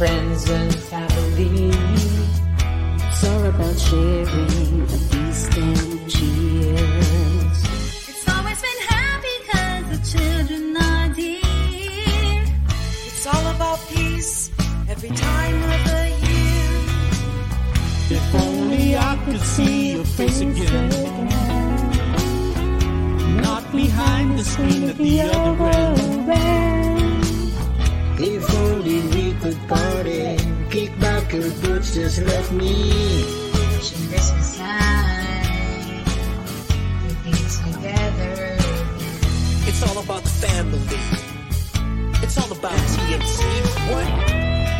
friends and family. It's all about sharing a feast and cheers. It's always been happy cause the children are dear. It's all about peace every time of the year. If only I could see your face again. Not behind the screen at the other end. If only we could party, kick back your boots, just let me. Wishing Christmas time to be together. It's all about the family. It's all about TNC. What?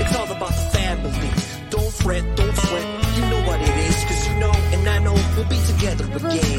It's all about the family. Don't fret, don't fret. You know what it is, cause you know, and I know we'll be together We're again.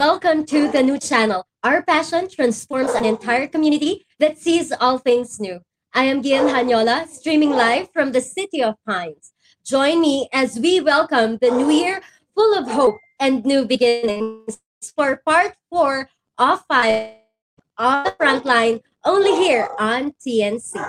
Welcome to the new channel. Our passion transforms an entire community that sees all things new. I am Gian Hanyola, streaming live from the city of Pines. Join me as we welcome the new year full of hope and new beginnings for part four of five on the front line, only here on TNC.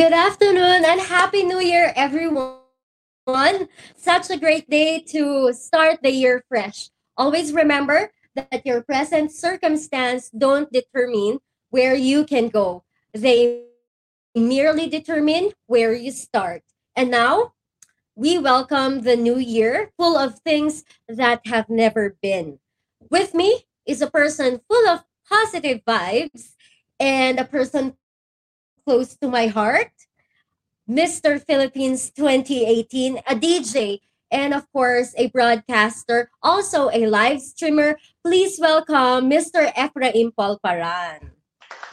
Good afternoon and Happy New Year, everyone. Such a great day to start the year fresh. Always remember that your present circumstance don't determine where you can go. They merely determine where you start. And now, we welcome the new year full of things that have never been. With me is a person full of positive vibes and a person close to my heart, Mr. Philippines 2018, a DJ, and of course, a broadcaster, also a live streamer. Please welcome Mr. Ephraim Polparan.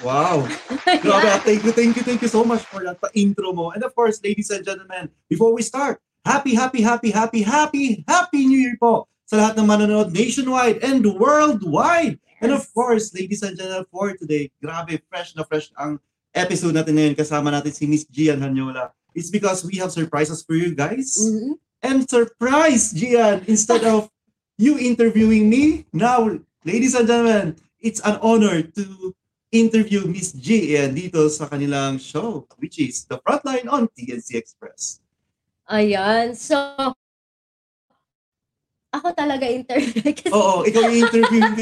Wow. Grabe, thank you, thank you, thank you so much for that intro mo. And of course, ladies and gentlemen, before we start, happy, happy, happy, happy, happy, happy New Year po sa lahat ng manonood nationwide and worldwide. And of course, ladies and gentlemen, for today, grabe, fresh na fresh ang episode natin ngayon. Kasama natin si Miss Gian Hanyola. It's because we have surprises for you guys. Mhm. And surprise, Gian, instead of you interviewing me, now, ladies and gentlemen, it's an honor to interview Miss Gian dito sa kanilang show, which is The Frontline on TNC Express. Ayan. So, ako talaga interview. Oo, ikaw yung interviewing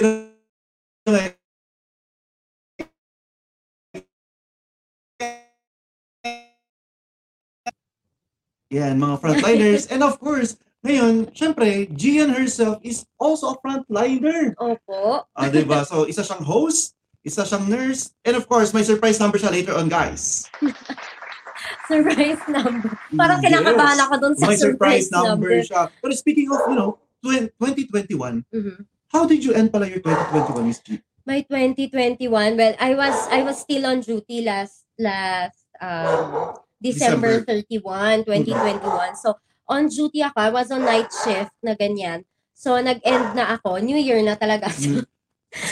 Yan, mga frontliners. And of course, ngayon, syempre, Gian herself is also a frontliner. Opo. Ah, di ba? So, isa siyang host, isa siyang nurse, and of course, may surprise number siya later on, guys. Surprise number. Parang kinakabahan ako dun sa May surprise, surprise, number. number. siya. But speaking of, you know, 20- 2021, Mhm. how did you end pala your 2021, Miss G? My 2021, well, I was I was still on duty last last um December, 31, 2021. So on duty ako, I was on night shift na ganyan. So nag-end na ako, New Year na talaga. So,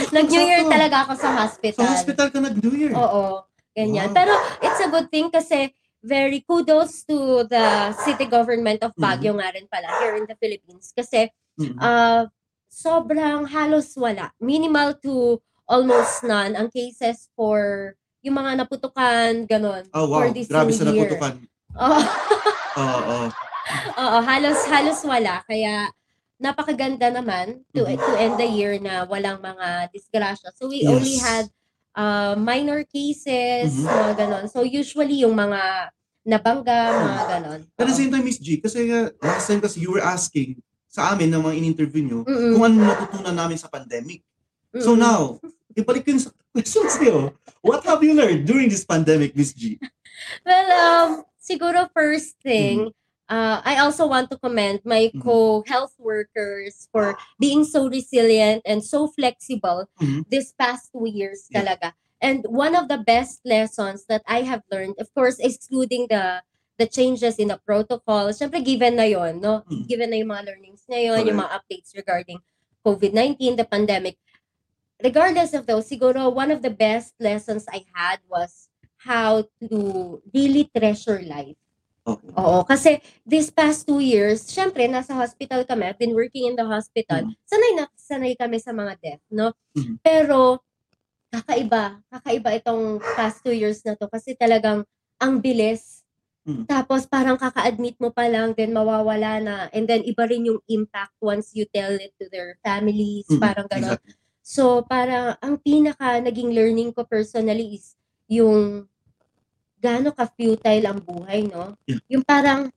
Nag-New Year talaga ako sa hospital. Sa hospital ka nag-New Year. Oo, ganyan. Wow. Pero it's a good thing kasi very kudos to the city government of Baguio nga rin pala here in the Philippines kasi Mhm. uh, sobrang halos wala. Minimal to almost none ang cases for yung mga naputukan, ganon. Oh, wow. For this Grabe sa year. naputukan. Oo, Oo, oo. oo, halos, halos wala. Kaya napakaganda naman to, Mhm. to end the year na walang mga disgrasya. So we Yes. only had uh, minor cases, Mhm. mga ganon. So usually yung mga nabangga, mga ganon. At the same time, Miss G, kasi uh, last time kasi you were asking sa amin ng mga in-interview nyo Mm-mm. kung ano natutunan namin sa pandemic. So Mm-mm. now, ibalik ko yung sa questions niyo. What have you learned during this pandemic, Miss G? Well, um, siguro first thing, Mm-hmm. uh, I also want to commend my Mhm. co-health workers for being so resilient and so flexible Mhm. this past two years Yeah. talaga. And one of the best lessons that I have learned, of course, excluding the the changes in the protocol, syempre given na yon, no? Mhm. Given na yung mga learnings na yon, yung mga updates regarding COVID-19, the pandemic. Regardless of those, siguro one of the best lessons I had was how to really treasure life. Okay. Oo, kasi this past two years, syempre, nasa hospital kami. I've been working in the hospital. Mhm. Sanay na sanay kami sa mga death, no? Mhm. Pero, kakaiba. Kakaiba itong past two years na to kasi talagang ang bilis. Mhm. Tapos parang kaka-admit mo pa lang, then mawawala na. And then iba rin yung impact once you tell it to their families. Mhm. Parang gano'n. Exactly. So, para ang pinaka naging learning ko personally is yung gaano ka-futile ang buhay, no? Yeah. Yung parang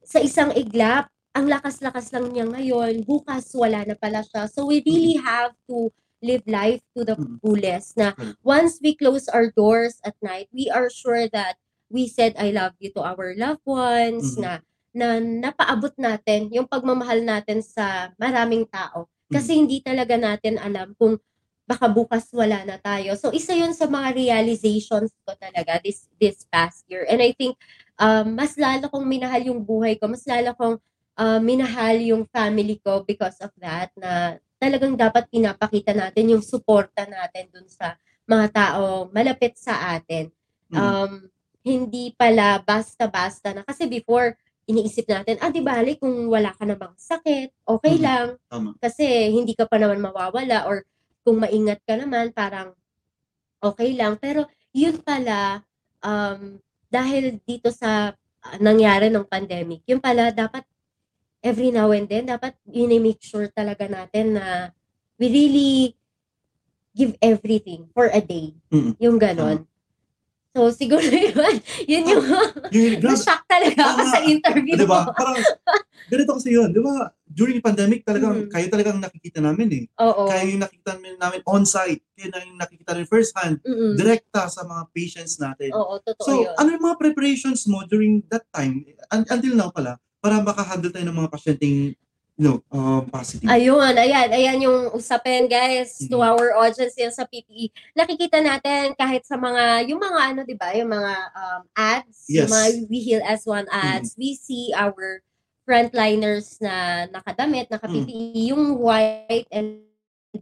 sa isang iglap, ang lakas-lakas lang niya ngayon, bukas wala na pala siya. So, we really have to live life to the Mhm. fullest na once we close our doors at night, we are sure that we said I love you to our loved ones, Mhm. na na napaabot natin yung pagmamahal natin sa maraming tao. Kasi hindi talaga natin alam kung baka bukas wala na tayo. So isa yun sa mga realizations ko talaga this this past year. And I think um, mas lalo kong minahal yung buhay ko, mas lalo kong uh, minahal yung family ko because of that na talagang dapat pinapakita natin yung suporta natin dun sa mga tao malapit sa atin. Mhm. Um, hindi pala basta-basta na. Kasi before, iniisip natin, ah, di bali, kung wala ka namang sakit, okay Mhm. lang. Tama. Kasi hindi ka pa naman mawawala or kung maingat ka naman, parang okay lang. Pero yun pala, um, dahil dito sa ah, nangyari ng pandemic, yun pala dapat every now and then, dapat i-make sure talaga natin na we really give everything for a day. Mhm. Yung ganon. So, siguro yun, yun yung Yung, grabe, na-shock talaga ako Tama. sa interview di ba? mo. Parang, ganito kasi yun, di ba? During the pandemic, talagang, Mhm. kayo talagang nakikita namin eh. Oo. Kayo yung nakikita namin, on-site. Kayo na yung nakikita namin first hand, Mm-mm. direkta sa mga patients natin. Oo, totoo So, yun. ano yung mga preparations mo during that time, un- until now pala, para makahandle tayo ng mga pasyenteng, know, um, positive? Ayun, ayan, ayan yung usapin guys to Mhm. our audience yan sa PPE. Nakikita natin kahit sa mga, yung mga ano, di ba, yung mga um, ads, Yes. yung mga We Heal S1 ads, we see our frontliners na nakadamit, naka-PPE, yung white and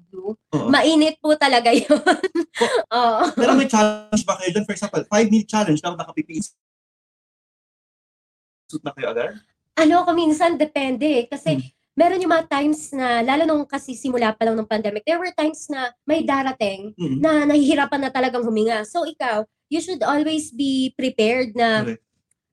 blue. Oo. Mainit po talaga yun. Oo. Pero may challenge ba kayo dyan? For example, 5-minute challenge lang nakapipi suit na kayo agad? ano ko minsan depende eh. kasi Hmm. Meron yung mga times na lalo nung kasi simula pa lang ng pandemic there were times na may darating Mm. na nahihirapan na talagang huminga so ikaw you should always be prepared na Correct.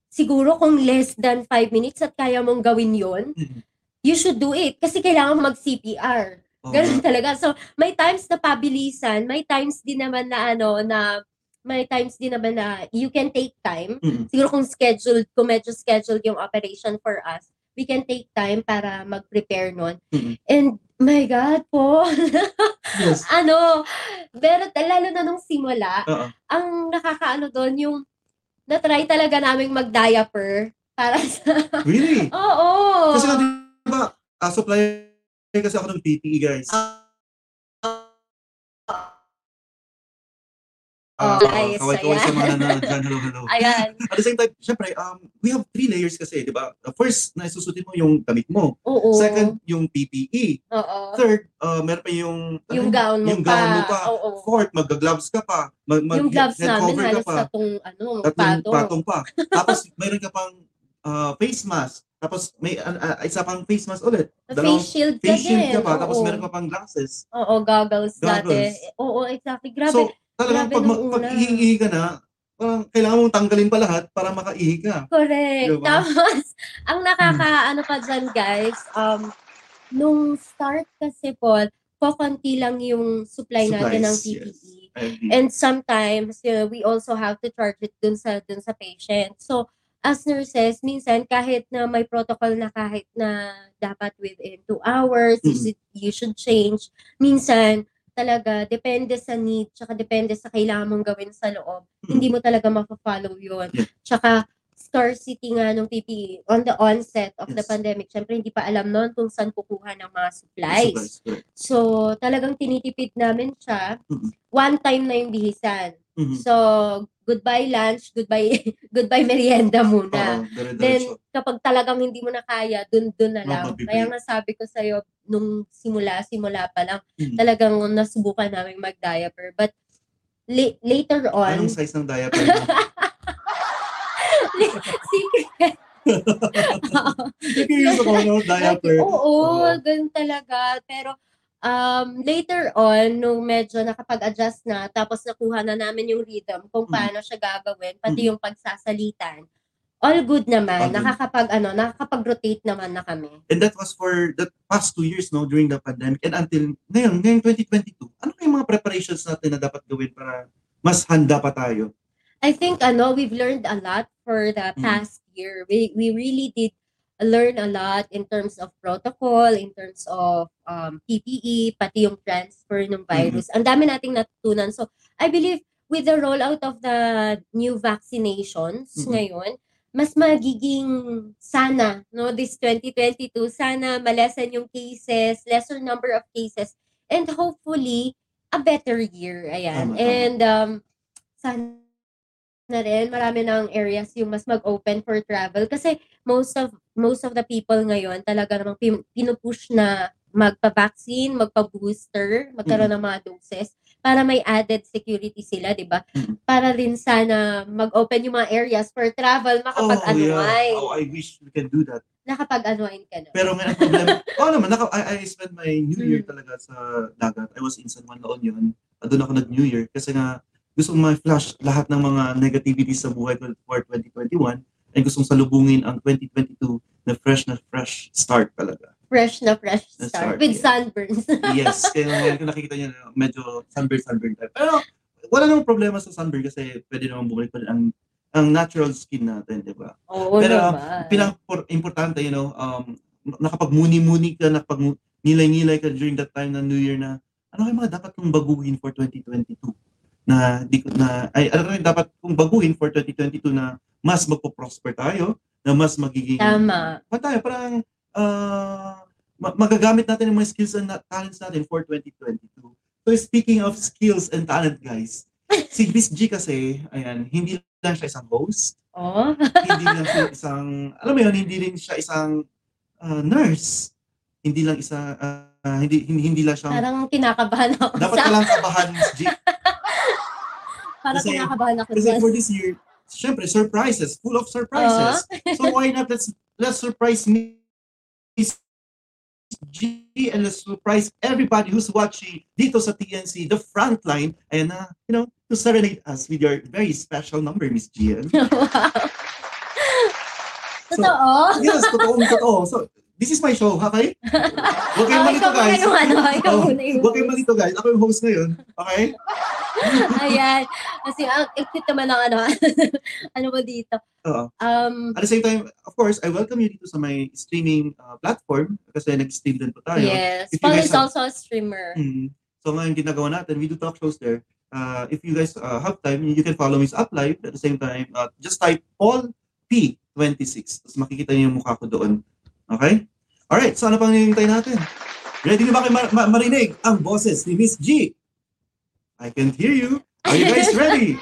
siguro kung less than 5 minutes at kaya mong gawin yon Mhm. you should do it kasi kailangan mag CPR Oo. Ganun talaga. So, may times na pabilisan, may times din naman na ano, na may times din naman na you can take time. Mm. Siguro kung scheduled, kung medyo scheduled yung operation for us, we can take time para mag-prepare nun. Mm. And, my God po, Yes. ano, pero lalo na nung simula, Oo. ang nakakaano doon, yung na-try talaga naming mag-diaper para sa... Really? Oo! Kasi nga, di ba, uh, supply kasi ako ng PPE, guys. Ah, Oh, ayos, kaway-kaway sa ayan. mga nanonood dyan. Hello, hello. Ayan. At the same time, syempre, um, we have three layers kasi, di ba? Uh, First, na isusutin mo yung damit mo. Oo. Second, yung PPE. Oo. Third, uh, meron pa yung... ano yung gown mo yung pa. gown mo pa. Oo. Fourth, mag-gloves ka pa. Mag, mag, yung gloves namin halos pa. tatong ano, Tatlong patong. patong pa. Tapos, mayroon ka pang uh, face mask. Tapos, may uh, uh, isa pang face mask ulit. Dalawang Face shield ka face shield din. ka pa. Tapos, oo. meron ka pang glasses. Oo, goggles, dati. Goggles. Oo, exactly. Grabe. So, talagang grabe pag, nung pag una. ihi ka na, parang kailangan mong tanggalin pa lahat para makaihi ka. Correct. Diba? Tapos, ang nakaka, ano pa dyan, guys, um, nung start kasi po, kokonti lang yung supply natin ng Supplies, PPE. I agree. And sometimes, you know, we also have to charge it dun sa, dun sa patient. So, as nurses, minsan kahit na may protocol na kahit na dapat within two hours, you, Mm. should, you should change. Minsan, talaga, depende sa need, tsaka depende sa kailangan mong gawin sa loob. Mm. Hindi mo talaga ma-follow yun. Yeah. Tsaka, scarcity nga ng PPE on the onset of the Yes. pandemic. Syempre, hindi pa alam noon kung saan kukuha ng mga Supplies, supplies. So, talagang tinitipid namin siya. Mhm. One time na yung bihisan. Mhm. So, goodbye lunch, goodbye goodbye merienda muna. Dire-diretso. Then, kapag talagang hindi mo na kaya, dun, dun na lang. magbibigay. Kaya nga sabi ko sa'yo, nung simula, simula pa lang, Mhm. talagang nasubukan namin mag-diaper. But, la- later on, Anong size ng diaper mo? secret. Ako, no? Diaper. Oo, Oo. ganun talaga. Pero, um, later on, nung medyo nakapag-adjust na, tapos nakuha na namin yung rhythm kung Mm. paano siya gagawin, pati yung pagsasalitan, all good naman. All good. Nakakapag, ano, nakakapag-rotate naman na kami. And that was for the past two years, no? During the pandemic. And until ngayon, ngayong 2022, ano yung mga preparations natin na dapat gawin para mas handa pa tayo? I think, ano, we've learned a lot for the Mm. past year. We, we really did learn a lot in terms of protocol, in terms of um, PPE, pati yung transfer ng virus. Ang dami nating natutunan. So, I believe with the rollout of the new vaccinations Mhm. ngayon, mas magiging sana, no, this 2022, sana malesen yung cases, lesser number of cases, and hopefully, a better year. Ayan. Tama, tama. And, um, sana na rin, marami ng areas yung mas mag-open for travel. Kasi most of most of the people ngayon talaga namang pin- pinupush na magpa-vaccine, magpa-booster, magkaroon ng mga doses para may added security sila, di ba? Para rin sana mag-open yung mga areas for travel, makapag-unwind. Oh, I wish we can do that. Nakapag-unwind ka na. Pero ngayon ang problema, oh naman, naka, I, I spent my New Year Mm. talaga sa dagat. I was in San Juan La Union. Doon ako nag-New Year kasi nga gusto kong ma-flash lahat ng mga negativities sa buhay ko for 2021 and gustong salubungin ang 2022 na fresh na fresh start talaga. fresh na fresh Na start start, with yeah. sunburns. Yes, kaya ngayon kung nakikita niyo medyo sunburn sunburn type. Pero wala namang problema sa sunburn kasi pwede naman bumalik pa rin ang ang natural skin natin, di ba? Oo Pero naman. pinang importante, you know, um, nakapagmuni-muni ka, nakapag ngilay-ngilay ka during that time ng New Year na ano yung mga dapat kong baguhin for 2022 na di ko na ay ano yung dapat kong baguhin for 2022 na mas magpo-prosper tayo na mas magiging Tama. pa tayo parang ma- magagamit natin yung mga skills and talents natin for 2022 so speaking of skills and talent guys si Miss G kasi ayan hindi lang siya isang host Oh. hindi lang siya isang, alam mo yun, hindi rin siya isang ah, nurse. Hindi lang isa, ah, hindi, hindi, hindi lang siyang, Parang kinakabahan ako. dapat sa, ka lang kabahan, Miss G. parang kasi- kinakabahan ako. Kasi dyan. for this year, syempre, surprises, full of surprises. so why not let's let's surprise Miss G and let's surprise everybody who's watching dito sa TNC, the frontline, and uh, you know, to serenade us with your very special number, Miss Gian. wow. Totoo? yes, totoo, totoo. So, this is my show, okay? Huwag kayong Oh, malito, guys. ano, Oh, Huwag kayong malito, guys. Ako yung host ngayon, okay? Ayan. Kasi ang cute naman ng ano, ano ba dito? Oo. Um, At the same time, of course, I welcome you dito sa my streaming uh, platform kasi nag-stream din po tayo. yes. If Paul is have- also a streamer. Mhm. So ngayon ginagawa natin, we do talk shows there. Uh, if you guys uh, have time, you can follow me sa Uplive. At the same time, uh, just type Paul P26. Tapos makikita niyo yung mukha ko doon. Okay? Alright, so ano pang hinihintay natin? Ready na ba kayo ma- ma- marinig ang boses ni Miss G? I can hear you. Are you guys ready?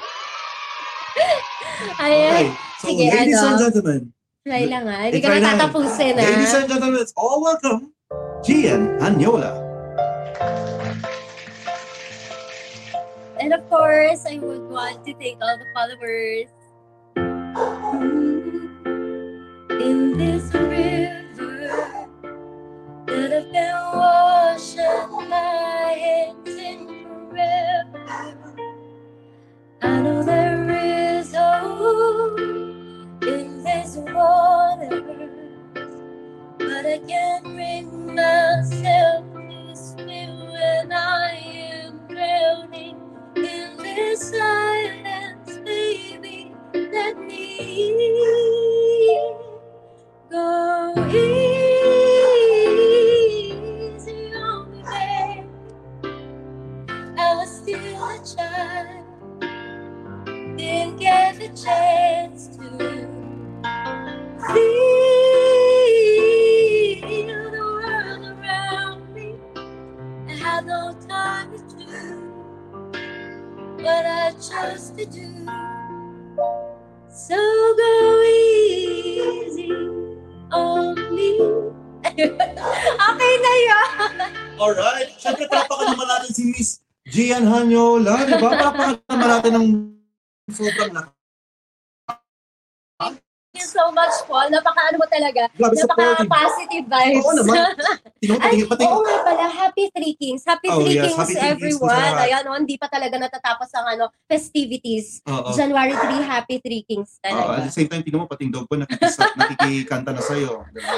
Okay. Ayan. So, Sige, ladies ano? and gentlemen, Try lang ha. Hindi ka try na na. tatapusin ha. ladies and gentlemen, it's all welcome, Gian Anyola. And of course, I would want to thank all the followers. In this river that I've been I know there is hope in this water, but I can't bring myself when I am drowning in this silence, baby. Let me go the chance to feel the world around me. I had no time to do what I chose to do. So go easy on me. okay na yun. Alright. Siyempre, palapakan naman natin si Miss Gian Hanyola. Di ba? Palapakan naman natin ng sobrang lakas. Much, Paul. Napaka-ano mo talaga. Grabe supportive. Napaka-positive vibes. Oo naman. Tingnan mo, Ay, tingin, pati, oo nga pala. Happy Three Kings. Happy Oh, Three yes. Kings, Happy Three Kings po everyone. sa lahat. Ayan, oh, hindi pa talaga natatapos ang ano, festivities. Oo. January 3, Happy Three Kings Oo, talaga. at the same time, tingnan mo, pating dog ko nakikisa, nakikikanta na sa'yo. Di ba?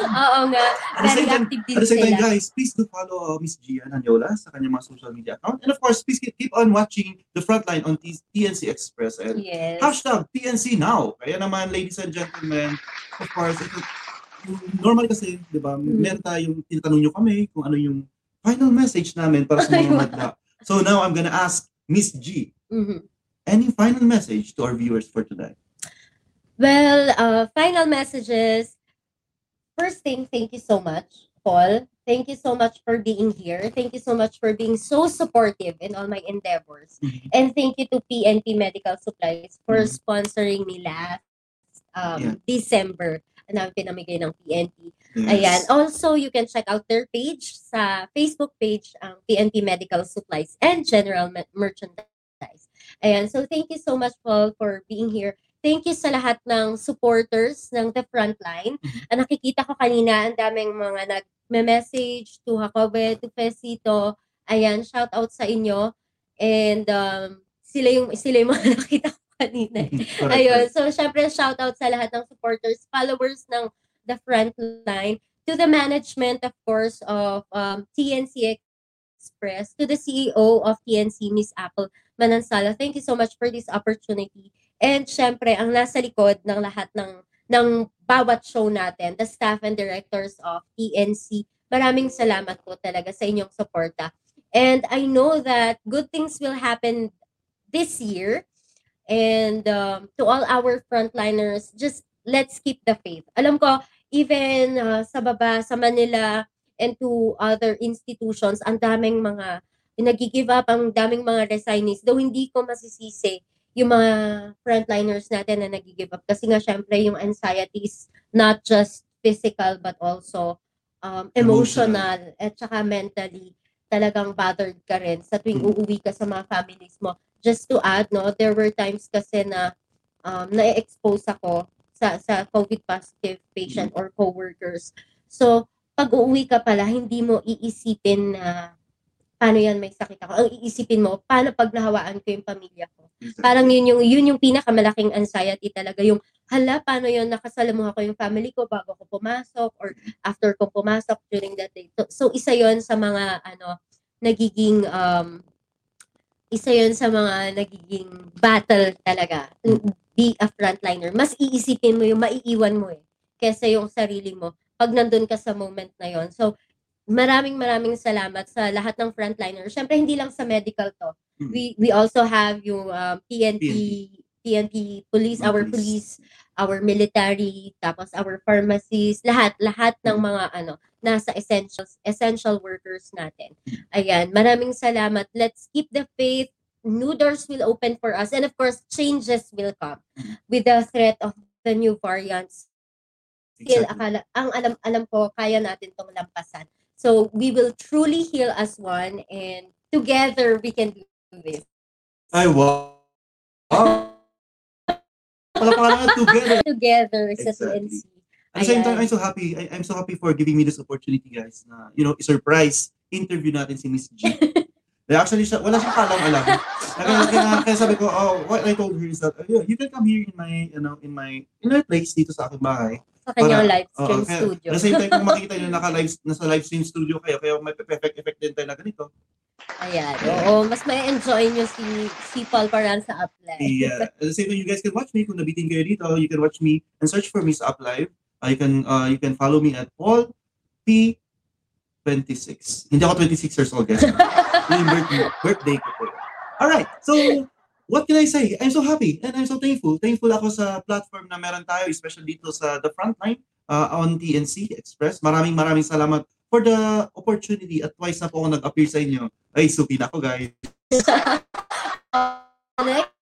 Oo nga. Very active din At the same time, sila. guys, please do follow uh, Miss Gian Anyola sa kanyang mga social media account. And of course, please keep, keep on watching the frontline on TNC Express and Yes. hashtag TNC Now. Kaya naman, ladies and gentlemen, of course, ito, normal kasi, di ba, Mm. meron tayong tinatanong nyo kami kung ano yung final message namin para sa mga madla. So now, I'm gonna ask Miss G, Mhm. any final message to our viewers for today? Well, uh, final messages. First thing, thank you so much, Paul. Thank you so much for being here. Thank you so much for being so supportive in all my endeavors. Mhm. And thank you to PNP Medical Supplies for Mhm. sponsoring me last um, Yeah. December na pinamigay ng PNP. Yes. Ayan. Also, you can check out their page sa Facebook page, ang PNP Medical Supplies and General Me- Merchandise. Ayan. So, thank you so much, Paul, for being here. Thank you sa lahat ng supporters ng The Frontline. Mhm. Ah, nakikita ko kanina, ang daming mga nag-message to Hakobe, to Fesito. Ayan, shout out sa inyo. And um, sila yung sila yung mga nakita ko kanina. Correct, Ayun. So, syempre, shout out sa lahat ng supporters, followers ng The Frontline, to the management, of course, of um, TNC Express, to the CEO of TNC, Miss Apple Manansala. Thank you so much for this opportunity. And syempre, ang nasa likod ng lahat ng ng bawat show natin, the staff and directors of TNC, maraming salamat po talaga sa inyong suporta. And I know that good things will happen this year. And um, to all our frontliners, just let's keep the faith. Alam ko, even uh, sa baba, sa Manila, and to other institutions, ang daming mga nag-give up, ang daming mga resignees. Though hindi ko masisisi yung mga frontliners natin na nag-give up. Kasi nga, syempre, yung anxiety is not just physical, but also um, emotional at saka mentally talagang bothered ka rin sa tuwing Mm. uuwi ka sa mga families mo. Just to add, no, there were times kasi na um, na-expose ako sa, sa COVID positive patient or coworkers. So, pag uuwi ka pala, hindi mo iisipin na paano yan may sakit ako. Ang iisipin mo, paano pag nahawaan ko yung pamilya ko. Parang yun yung, yun yung pinakamalaking anxiety talaga. Yung, hala, paano yun, nakasalamuha ko yung family ko bago ko pumasok or after ko pumasok during that day. So, so isa yon sa mga, ano, nagiging, um, isa yon sa mga nagiging battle talaga. Be a frontliner. Mas iisipin mo yung maiiwan mo eh. Kesa yung sarili mo. Pag nandun ka sa moment na yon. So, maraming maraming salamat sa lahat ng frontliner. Siyempre, hindi lang sa medical to. Mm. We we also have yung um, PNP, PNP police, Mga our police. police, our military, tapos our pharmacies, lahat, lahat ng Mm. mga ano, nasa essentials, essential workers natin. Ayan, maraming salamat. Let's keep the faith. New doors will open for us. And of course, changes will come with the threat of the new variants. Still, Exactly. akala, ang alam, alam ko, kaya natin tong lampasan. So, we will truly heal as one and together we can do this. Ay, wow. Together. Together sa Exactly. TNC. At the same time, I'm so happy. I, I'm so happy for giving me this opportunity, guys. Na, you know, surprise interview natin si Miss G. Actually, siya, wala siyang kalang alam. Kaya, kaya, kaya sabi ko, oh, what I told her is that, uh, yeah, you can come here in my, you know, in my, in my place dito sa aking bahay. Sa kanyang Para- live stream Oo, kaya- studio. At the same time, kung makita nyo naka-live, nasa live stream studio kayo, kaya may perfect effect din tayo na ganito. Ayan. Oo, mas may enjoy nyo si, si Paul Paran sa Upline. Yeah. At the same time, you guys can watch me. Kung nabitin kayo dito, you can watch me and search for me sa Uplive. Uh, you can uh, you can follow me at Paul P 26. Hindi ako 26 years old, guys. Yung birthday, birthday ko po. Alright, so what can I say? I'm so happy and I'm so thankful. Thankful ako sa platform na meron tayo, especially dito sa The Frontline uh, on TNC Express. Maraming maraming salamat for the opportunity at twice na po ako nag-appear sa inyo. Ay, suki na ako, guys. Next,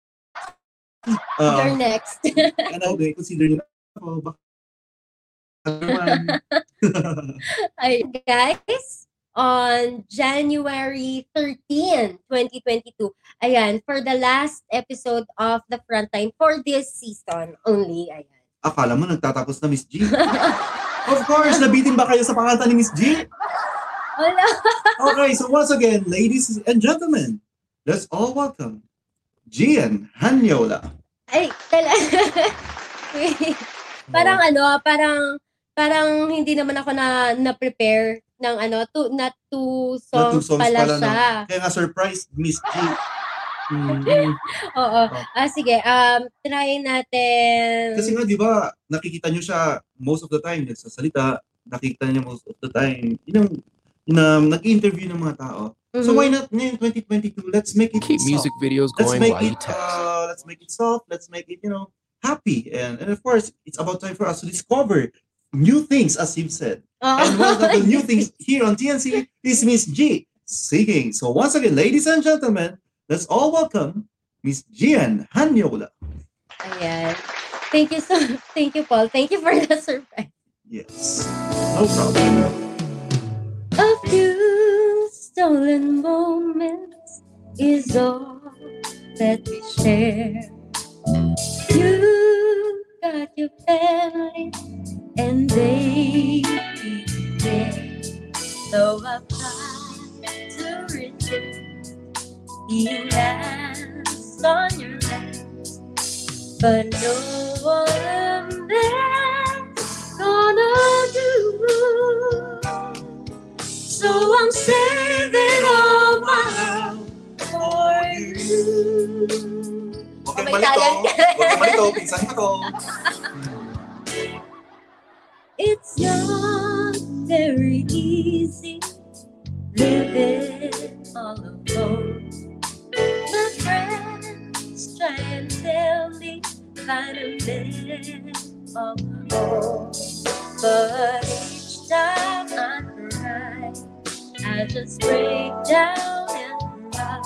Uh, you're next. ano, may consider nyo ako. Baka naman. Ay, guys, on January 13, 2022, ayan, for the last episode of The Frontline for this season only, ayan. Akala mo nagtatapos na Miss G. of course, nabitin ba kayo sa pangatan ni Miss G? Wala. Okay, so once again, ladies and gentlemen, let's all welcome Gian Hanyola. Ay, talaga. Parang ano, parang parang hindi naman ako na na-prepare ng ano, to, not two Na two songs, songs pala, pala, no? siya. Kaya nga surprise, Miss G. Mm, Oo. Oh. Ah, sige, um, try natin. Kasi nga, di ba, nakikita nyo siya most of the time, nagsasalita, nakikita niya most of the time, yun ang, yun ang nag-interview ng mga tao. So Mhm. why not ngayon 2022, let's make it Keep soft. music videos let's going make while you it text. uh, let's make it soft let's make it you know happy and, and of course it's about time for us to discover new things as you've said Oo. and one of the new things here on TNC is Miss G singing so once again ladies and gentlemen let's all welcome Miss Gian Hanyola Ayan. Thank you so thank you Paul. Thank you for the surprise. yes no problem A few stolen moments is all that we share. You got your family and they there. So I try to resist being last on your list, but no one there's gonna do. So I'm saving all my love for you. okay May malito talent ka. okay malito pinsan ko to It's not very easy living all alone. My friends try and tell me find a man of my own, but each time I try, I just break down and cry.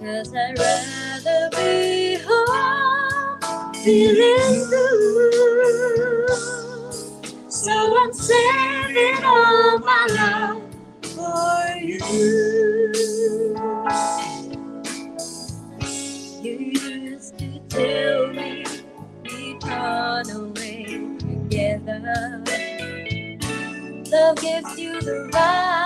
Cause I'd rather be home feeling blue. Saving all my love for you. You used to tell me we'd run away together. Love gives you the right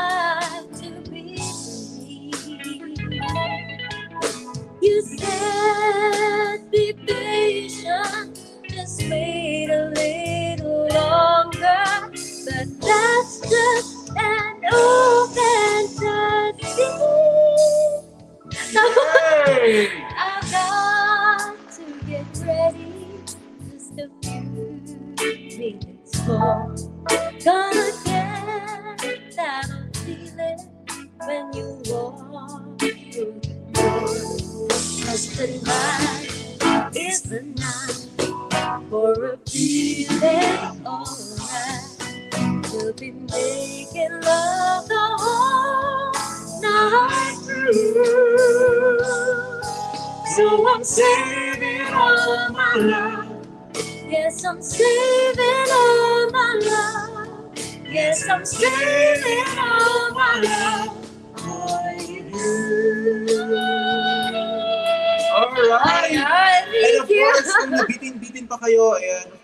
few minutes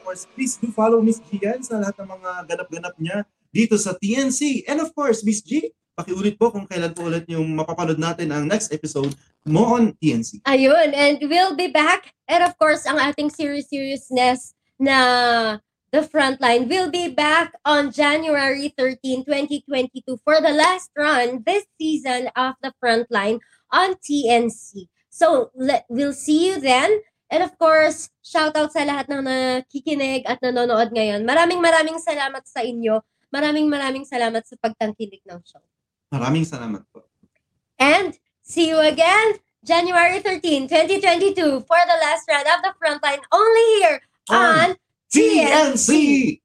course, please do follow Miss Gian sa lahat ng mga ganap-ganap niya dito sa TNC. And of course, Miss G, pakiulit po kung kailan po ulit yung mapapanood natin ang next episode mo on TNC. Ayun, and we'll be back. And of course, ang ating serious seriousness na The Frontline will be back on January 13, 2022 for the last run this season of The Frontline on TNC. So, let, we'll see you then. And of course, shout out sa lahat ng nakikinig at nanonood ngayon. Maraming maraming salamat sa inyo. Maraming maraming salamat sa pagtangkilik ng show. Maraming salamat po. And see you again January 13, 2022 for the last round of the frontline only here on TNC!